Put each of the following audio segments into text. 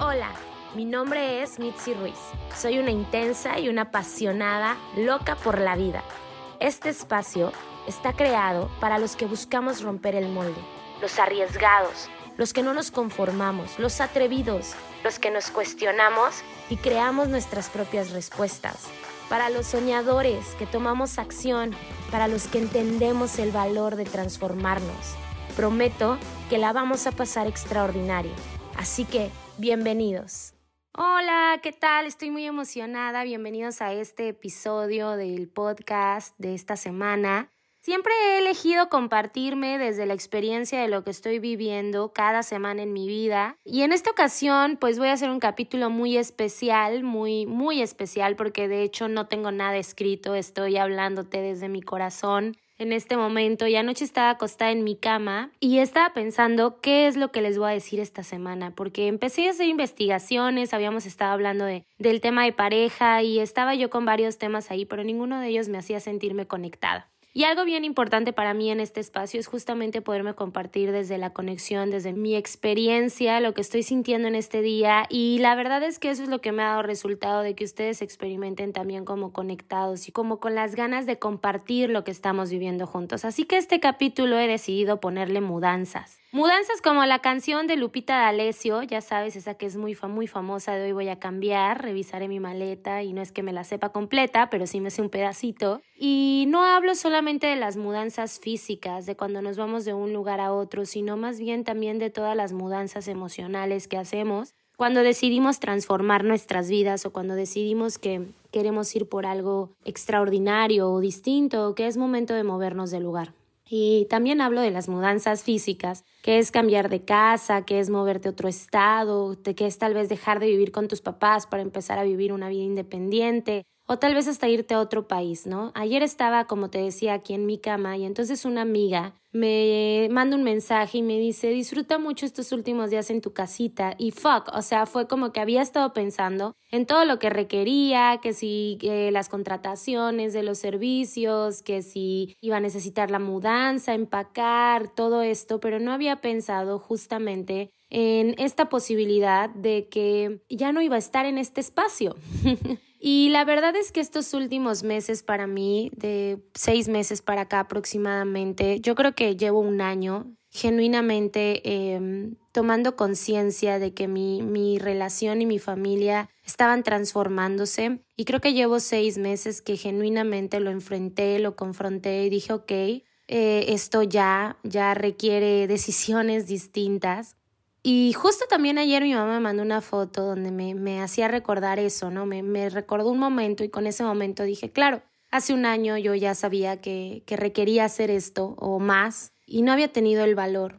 Hola, mi nombre es Mitzi Ruiz. Soy una intensa y una apasionada loca por la vida. Este espacio está creado para los que buscamos romper el molde, los arriesgados, los que no nos conformamos, los atrevidos, los que nos cuestionamos y creamos nuestras propias respuestas. Para los soñadores que tomamos acción, para los que entendemos el valor de transformarnos. Prometo que la vamos a pasar extraordinario. Así que bienvenidos. Hola, ¿qué tal? Estoy muy emocionada. Bienvenidos a este episodio del podcast de esta semana. Siempre he elegido compartirme desde la experiencia de lo que estoy viviendo cada semana en mi vida. Y en esta ocasión, pues voy a hacer un capítulo muy especial, muy, muy especial, porque de hecho no tengo nada escrito, estoy hablándote desde mi corazón en este momento y anoche estaba acostada en mi cama y estaba pensando qué es lo que les voy a decir esta semana, porque empecé a hacer investigaciones, habíamos estado hablando de, del tema de pareja y estaba yo con varios temas ahí, pero ninguno de ellos me hacía sentirme conectada. Y algo bien importante para mí en este espacio es justamente poderme compartir desde la conexión, desde mi experiencia, lo que estoy sintiendo en este día. Y la verdad es que eso es lo que me ha dado resultado de que ustedes experimenten también como conectados y como con las ganas de compartir lo que estamos viviendo juntos. Así que este capítulo he decidido ponerle mudanzas. Mudanzas como la canción de Lupita D'Alessio, ya sabes, esa que es muy, muy famosa de hoy voy a cambiar, revisaré mi maleta y no es que me la sepa completa, pero sí me sé un pedacito. Y no hablo solamente de las mudanzas físicas, de cuando nos vamos de un lugar a otro, sino más bien también de todas las mudanzas emocionales que hacemos cuando decidimos transformar nuestras vidas o cuando decidimos que queremos ir por algo extraordinario o distinto, que es momento de movernos del lugar. Y también hablo de las mudanzas físicas, que es cambiar de casa, que es moverte a otro estado, que es tal vez dejar de vivir con tus papás para empezar a vivir una vida independiente, o tal vez hasta irte a otro país, ¿no? Ayer estaba, como te decía, aquí en mi cama y entonces una amiga me manda un mensaje y me dice, disfruta mucho estos últimos días en tu casita y fuck, o sea, fue como que había estado pensando en todo lo que requería, que si las contrataciones de los servicios, que si iba a necesitar la mudanza, empacar, todo esto, pero no había pensado justamente en esta posibilidad de que ya no iba a estar en este espacio. Y la verdad es que estos últimos meses para mí, de seis meses para acá aproximadamente, yo creo que llevo un año genuinamente em, tomando conciencia de que mi, mi relación y mi familia estaban transformándose y creo que llevo seis meses que genuinamente lo enfrenté, lo confronté y dije, ok, eh, esto ya, ya requiere decisiones distintas y justo también ayer mi mamá me mandó una foto donde me, me hacía recordar eso, ¿no? Me, me, recordó un momento y con ese momento dije, claro, hace un año yo ya sabía que, que requería hacer esto o más y no había tenido el valor.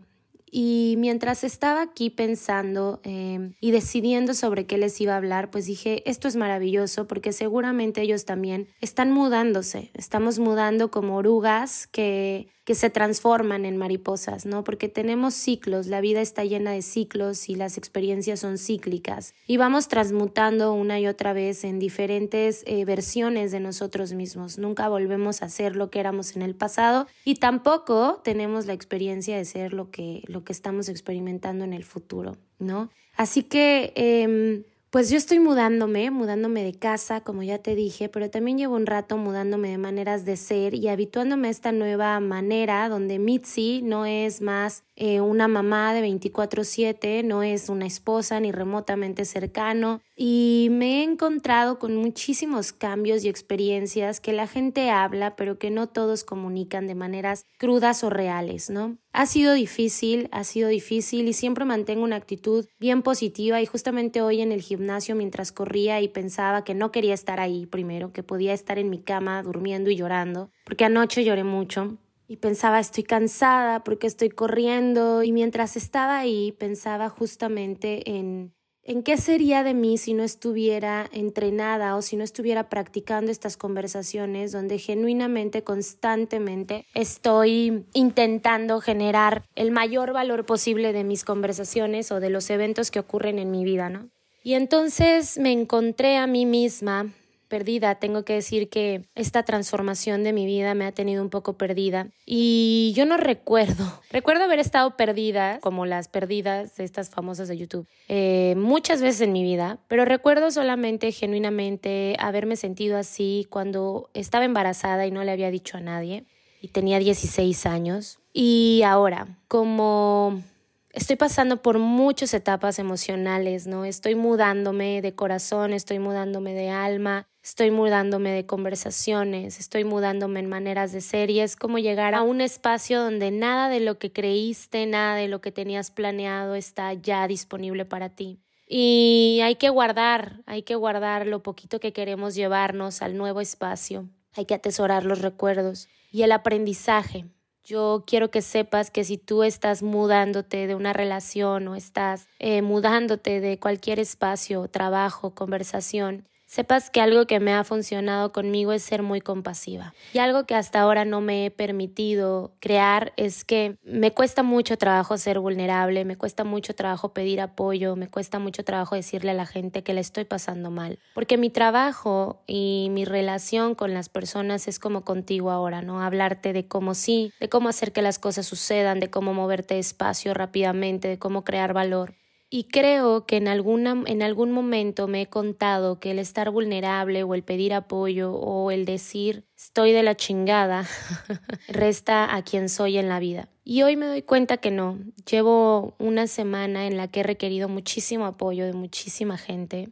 Y mientras estaba aquí pensando em, y decidiendo sobre qué les iba a hablar, pues dije, esto es maravilloso porque seguramente ellos también están mudándose, estamos mudando como orugas que que se transforman en mariposas, ¿no? Porque tenemos ciclos, la vida está llena de ciclos y las experiencias son cíclicas y vamos transmutando una y otra vez en diferentes eh, versiones de nosotros mismos. Nunca volvemos a ser lo que éramos en el pasado y tampoco tenemos la experiencia de ser lo que, lo que estamos experimentando en el futuro, ¿no? Así que... Em, Pues yo estoy mudándome, mudándome de casa, como ya te dije, pero también llevo un rato mudándome de maneras de ser y habituándome a esta nueva manera donde Mitzi no es más eh, una mamá de 24/7, no es una esposa ni remotamente cercano y me he encontrado con muchísimos cambios y experiencias que la gente habla pero que no todos comunican de maneras crudas o reales, ¿no? Ha sido difícil, ha sido difícil y siempre mantengo una actitud bien positiva y justamente hoy en el gimnasio mientras corría y pensaba que no quería estar ahí primero, que podía estar en mi cama durmiendo y llorando, porque anoche lloré mucho y pensaba estoy cansada porque estoy corriendo y mientras estaba ahí pensaba justamente en ¿En qué sería de mí si no estuviera entrenada o si no estuviera practicando estas conversaciones donde genuinamente, constantemente estoy intentando generar el mayor valor posible de mis conversaciones o de los eventos que ocurren en mi vida, ¿no? Y entonces me encontré a mí misma perdida. Tengo que decir que esta transformación de mi vida me ha tenido un poco perdida y yo no recuerdo. Recuerdo haber estado perdida, como las perdidas de estas famosas de YouTube, eh, muchas veces en mi vida, pero recuerdo solamente, genuinamente, haberme sentido así cuando estaba embarazada y no le había dicho a nadie y tenía 16 años. Y ahora, como estoy pasando por muchas etapas emocionales, ¿no? Estoy mudándome de corazón, estoy mudándome de alma, estoy mudándome de conversaciones, estoy mudándome en maneras de ser y es como llegar a un espacio donde nada de lo que creíste, nada de lo que tenías planeado está ya disponible para ti. Y hay que guardar, hay que guardar lo poquito que queremos llevarnos al nuevo espacio. Hay que atesorar los recuerdos y el aprendizaje. Yo quiero que sepas que si tú estás mudándote de una relación o estás eh, mudándote de cualquier espacio, trabajo, conversación, sepas que algo que me ha funcionado conmigo es ser muy compasiva. Y algo que hasta ahora no me he permitido crear es que me cuesta mucho trabajo ser vulnerable, me cuesta mucho trabajo pedir apoyo, me cuesta mucho trabajo decirle a la gente que la estoy pasando mal. Porque mi trabajo y mi relación con las personas es como contigo ahora, ¿no? Hablarte de cómo sí, de cómo hacer que las cosas sucedan, de cómo moverte despacio rápidamente, de cómo crear valor. Y creo que en, alguna, en algún momento me he contado que el estar vulnerable o el pedir apoyo o el decir estoy de la chingada resta a quien soy en la vida. Y hoy me doy cuenta que no. Llevo una semana en la que he requerido muchísimo apoyo de muchísima gente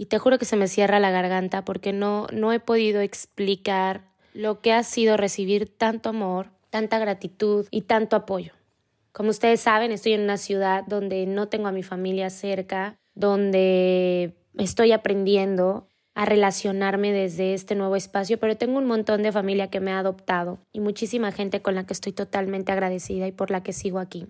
y te juro que se me cierra la garganta porque no, no he podido explicar lo que ha sido recibir tanto amor, tanta gratitud y tanto apoyo. Como ustedes saben, estoy en una ciudad donde no tengo a mi familia cerca, donde estoy aprendiendo a relacionarme desde este nuevo espacio, pero tengo un montón de familia que me ha adoptado y muchísima gente con la que estoy totalmente agradecida y por la que sigo aquí.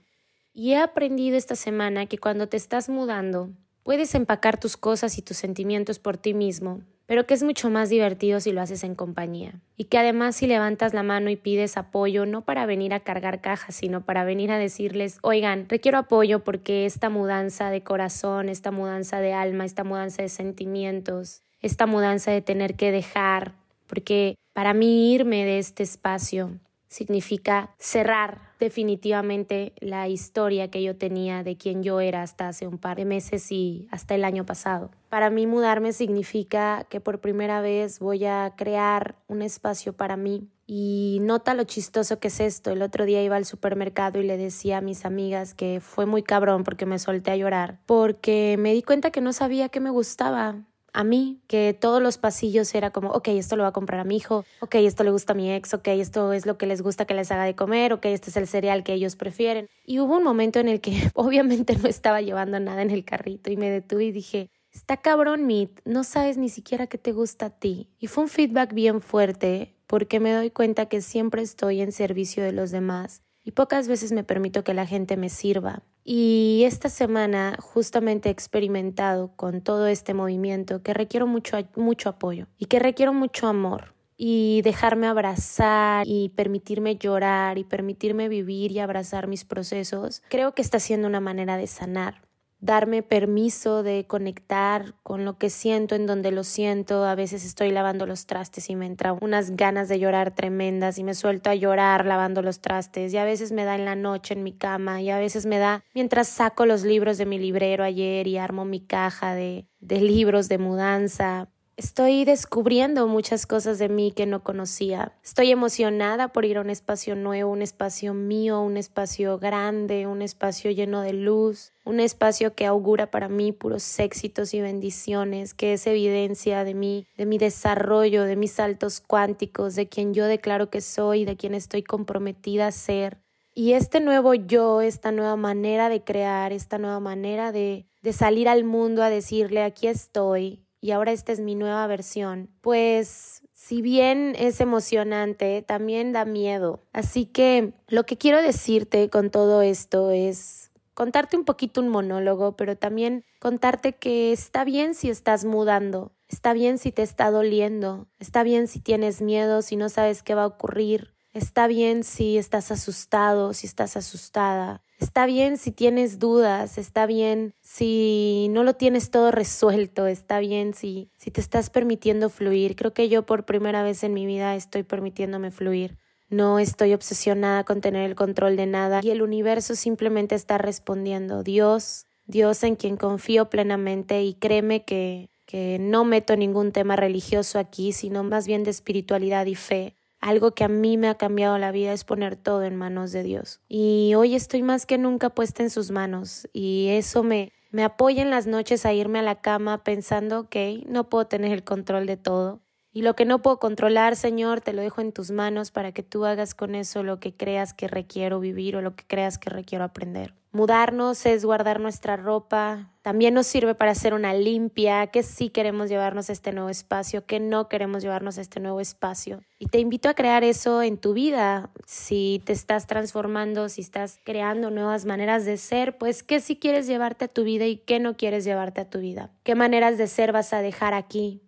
Y he aprendido esta semana que cuando te estás mudando, puedes empacar tus cosas y tus sentimientos por ti mismo, pero que es mucho más divertido si lo haces en compañía. Y que además si levantas la mano y pides apoyo, no para venir a cargar cajas, sino para venir a decirles, oigan, requiero apoyo porque esta mudanza de corazón, esta mudanza de alma, esta mudanza de sentimientos, esta mudanza de tener que dejar, porque para mí irme de este espacio significa cerrar definitivamente la historia que yo tenía de quien yo era hasta hace un par de meses y hasta el año pasado. Para mí mudarme significa que por primera vez voy a crear un espacio para mí y nota lo chistoso que es esto. El otro día iba al supermercado y le decía a mis amigas que fue muy cabrón porque me solté a llorar porque me di cuenta que no sabía qué me gustaba a mí, que todos los pasillos era como, ok, esto lo va a comprar a mi hijo, ok, esto le gusta a mi ex, ok, esto es lo que les gusta que les haga de comer, ok, este es el cereal que ellos prefieren. Y hubo un momento en el que obviamente no estaba llevando nada en el carrito y me detuve y dije, está cabrón, Meet, no sabes ni siquiera qué te gusta a ti. Y fue un feedback bien fuerte porque me doy cuenta que siempre estoy en servicio de los demás y pocas veces me permito que la gente me sirva. Y esta semana justamente he experimentado con todo este movimiento que requiero mucho, mucho apoyo y que requiero mucho amor y dejarme abrazar y permitirme llorar y permitirme vivir y abrazar mis procesos, creo que está siendo una manera de sanar. Darme permiso de conectar con lo que siento en donde lo siento. A veces estoy lavando los trastes y me entran unas ganas de llorar tremendas y me suelto a llorar lavando los trastes y a veces me da en la noche en mi cama y a veces me da mientras saco los libros de mi librero ayer y armo mi caja de, de libros de mudanza. Estoy descubriendo muchas cosas de mí que no conocía. Estoy emocionada por ir a un espacio nuevo, un espacio mío, un espacio grande, un espacio lleno de luz, un espacio que augura para mí puros éxitos y bendiciones, que es evidencia de mí, de mi desarrollo, de mis saltos cuánticos, de quien yo declaro que soy, de quien estoy comprometida a ser. Y este nuevo yo, esta nueva manera de crear, esta nueva manera de, de salir al mundo a decirle aquí estoy, y ahora esta es mi nueva versión, pues si bien es emocionante, también da miedo. Así que lo que quiero decirte con todo esto es contarte un poquito un monólogo, pero también contarte que está bien si estás mudando, está bien si te está doliendo, está bien si tienes miedo, si no sabes qué va a ocurrir, está bien si estás asustado, si estás asustada, Está bien si tienes dudas, está bien si no lo tienes todo resuelto, está bien si, si te estás permitiendo fluir. Creo que yo por primera vez en mi vida estoy permitiéndome fluir. No estoy obsesionada con tener el control de nada y el universo simplemente está respondiendo. Dios, Dios en quien confío plenamente y créeme que, que no meto ningún tema religioso aquí, sino más bien de espiritualidad y fe. Algo que a mí me ha cambiado la vida es poner todo en manos de Dios. Y hoy estoy más que nunca puesta en sus manos y eso me, me apoya en las noches a irme a la cama pensando, ok, no puedo tener el control de todo. Y lo que no puedo controlar, Señor, te lo dejo en tus manos para que tú hagas con eso lo que creas que requiero vivir o lo que creas que requiero aprender. Mudarnos es guardar nuestra ropa. También nos sirve para hacer una limpia, que sí queremos llevarnos a este nuevo espacio, que no queremos llevarnos a este nuevo espacio. Y te invito a crear eso en tu vida. Si te estás transformando, si estás creando nuevas maneras de ser, pues qué sí quieres llevarte a tu vida y qué no quieres llevarte a tu vida. ¿Qué maneras de ser vas a dejar aquí?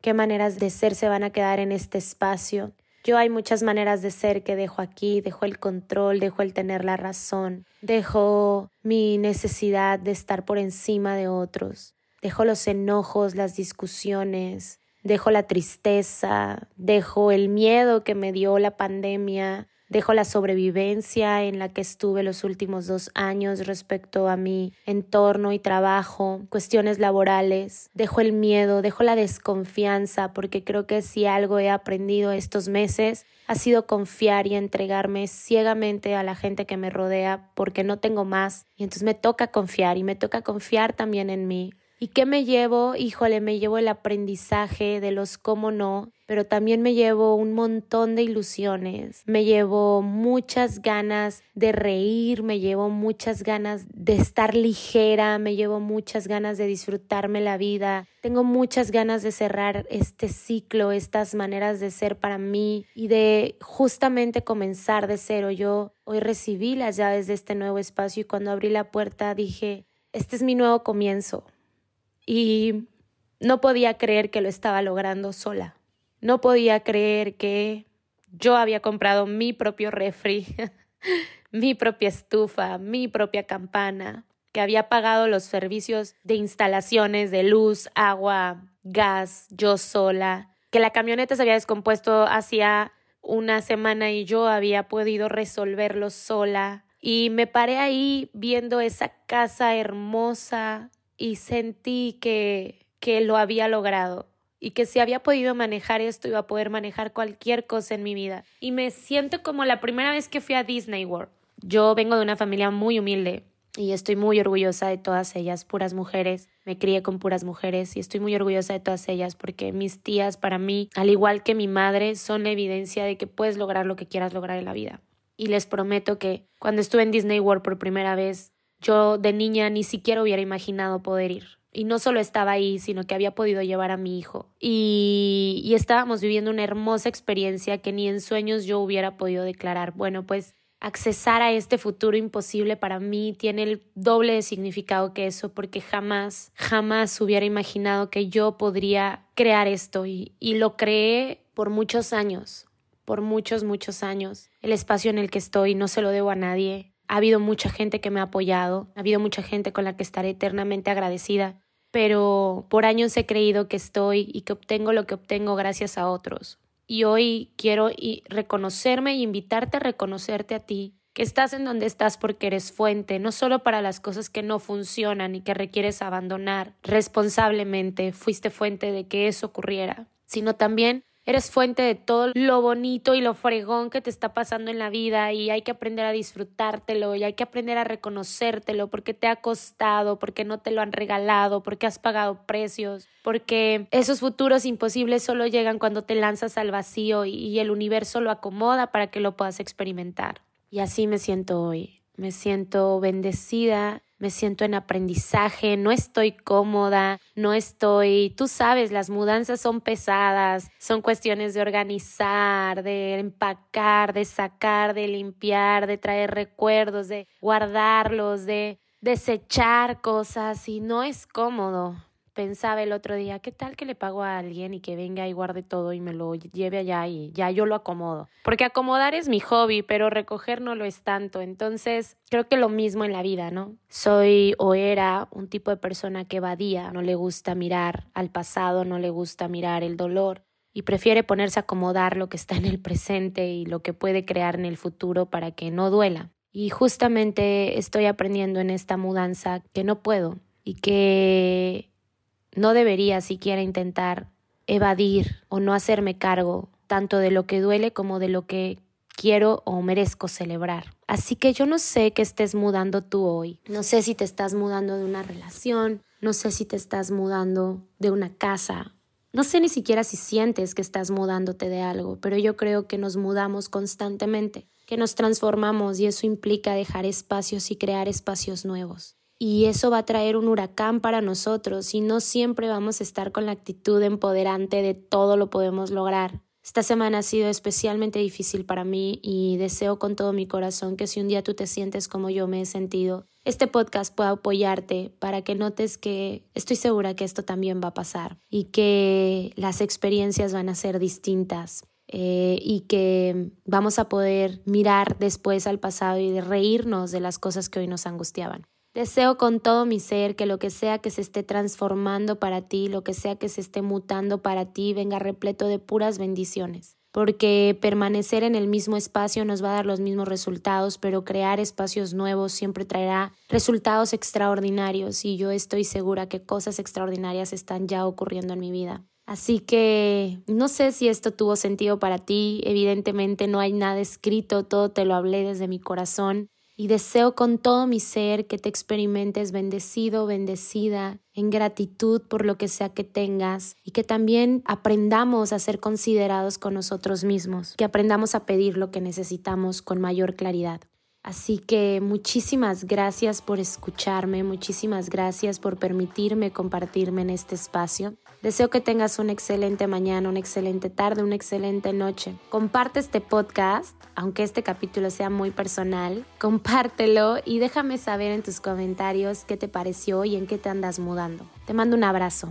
¿Qué maneras de ser se van a quedar en este espacio? Yo hay muchas maneras de ser que dejo aquí, dejo el control, dejo el tener la razón, dejo mi necesidad de estar por encima de otros, dejo los enojos, las discusiones, dejo la tristeza, dejo el miedo que me dio la pandemia, Dejo la sobrevivencia en la que estuve los últimos dos años respecto a mi entorno y trabajo, cuestiones laborales. Dejo el miedo, dejo la desconfianza, porque creo que si algo he aprendido estos meses ha sido confiar y entregarme ciegamente a la gente que me rodea porque no tengo más y entonces me toca confiar y me toca confiar también en mí. ¿Y qué me llevo? Híjole, me llevo el aprendizaje de los cómo no, pero también me llevo un montón de ilusiones, me llevo muchas ganas de reír, me llevo muchas ganas de estar ligera, me llevo muchas ganas de disfrutarme la vida, tengo muchas ganas de cerrar este ciclo, estas maneras de ser para mí y de justamente comenzar de cero. Yo hoy recibí las llaves de este nuevo espacio y cuando abrí la puerta dije, este es mi nuevo comienzo y no podía creer que lo estaba logrando sola. No podía creer que yo había comprado mi propio refri, mi propia estufa, mi propia campana, que había pagado los servicios de instalaciones de luz, agua, gas, yo sola, que la camioneta se había descompuesto hacía una semana y yo había podido resolverlo sola. Y me paré ahí viendo esa casa hermosa, y sentí que, que lo había logrado y que si había podido manejar esto iba a poder manejar cualquier cosa en mi vida. Y me siento como la primera vez que fui a Disney World. Yo vengo de una familia muy humilde y estoy muy orgullosa de todas ellas, puras mujeres. Me crié con puras mujeres y estoy muy orgullosa de todas ellas porque mis tías para mí, al igual que mi madre, son la evidencia de que puedes lograr lo que quieras lograr en la vida. Y les prometo que cuando estuve en Disney World por primera vez, yo de niña ni siquiera hubiera imaginado poder ir. Y no solo estaba ahí, sino que había podido llevar a mi hijo. Y, y estábamos viviendo una hermosa experiencia que ni en sueños yo hubiera podido declarar. Bueno, pues accesar a este futuro imposible para mí tiene el doble de significado que eso, porque jamás, jamás hubiera imaginado que yo podría crear esto y, y lo creé por muchos años, por muchos, muchos años. El espacio en el que estoy no se lo debo a nadie, Ha habido mucha gente que me ha apoyado, ha habido mucha gente con la que estaré eternamente agradecida, pero por años he creído que estoy y que obtengo lo que obtengo gracias a otros. Y hoy quiero reconocerme e invitarte a reconocerte a ti, que estás en donde estás porque eres fuente, no solo para las cosas que no funcionan y que requieres abandonar responsablemente, fuiste fuente de que eso ocurriera, sino también Eres fuente de todo lo bonito y lo fregón que te está pasando en la vida y hay que aprender a disfrutártelo y hay que aprender a reconocértelo porque te ha costado, porque no te lo han regalado, porque has pagado precios, porque esos futuros imposibles solo llegan cuando te lanzas al vacío y, y el universo lo acomoda para que lo puedas experimentar. Y así me siento hoy. Me siento bendecida me siento en aprendizaje, no estoy cómoda, no estoy, tú sabes, las mudanzas son pesadas, son cuestiones de organizar, de empacar, de sacar, de limpiar, de traer recuerdos, de guardarlos, de desechar cosas y no es cómodo pensaba el otro día, ¿qué tal que le pago a alguien y que venga y guarde todo y me lo lleve allá y ya yo lo acomodo? Porque acomodar es mi hobby, pero recoger no lo es tanto. Entonces, creo que lo mismo en la vida, ¿no? Soy o era un tipo de persona que evadía, no le gusta mirar al pasado, no le gusta mirar el dolor y prefiere ponerse a acomodar lo que está en el presente y lo que puede crear en el futuro para que no duela. Y justamente estoy aprendiendo en esta mudanza que no puedo y que no debería siquiera intentar evadir o no hacerme cargo tanto de lo que duele como de lo que quiero o merezco celebrar. Así que yo no sé qué estés mudando tú hoy. No sé si te estás mudando de una relación, no sé si te estás mudando de una casa. No sé ni siquiera si sientes que estás mudándote de algo, pero yo creo que nos mudamos constantemente, que nos transformamos y eso implica dejar espacios y crear espacios nuevos y eso va a traer un huracán para nosotros y no siempre vamos a estar con la actitud empoderante de todo lo podemos lograr. Esta semana ha sido especialmente difícil para mí y deseo con todo mi corazón que si un día tú te sientes como yo me he sentido, este podcast pueda apoyarte para que notes que estoy segura que esto también va a pasar y que las experiencias van a ser distintas. Eh, y que vamos a poder mirar después al pasado y reírnos de las cosas que hoy nos angustiaban. Deseo con todo mi ser que lo que sea que se esté transformando para ti, lo que sea que se esté mutando para ti, venga repleto de puras bendiciones. Porque permanecer en el mismo espacio nos va a dar los mismos resultados, pero crear espacios nuevos siempre traerá resultados extraordinarios y yo estoy segura que cosas extraordinarias están ya ocurriendo en mi vida. Así que no sé si esto tuvo sentido para ti, evidentemente no hay nada escrito, todo te lo hablé desde mi corazón y deseo con todo mi ser que te experimentes bendecido, bendecida, en gratitud por lo que sea que tengas y que también aprendamos a ser considerados con nosotros mismos, que aprendamos a pedir lo que necesitamos con mayor claridad. Así que muchísimas gracias por escucharme, muchísimas gracias por permitirme compartirme en este espacio. Deseo que tengas una excelente mañana, una excelente tarde, una excelente noche. Comparte este podcast, aunque este capítulo sea muy personal, compártelo y déjame saber en tus comentarios qué te pareció y en qué te andas mudando. Te mando un abrazo.